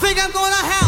think I'm gonna help.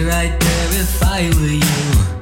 Right there if I were you.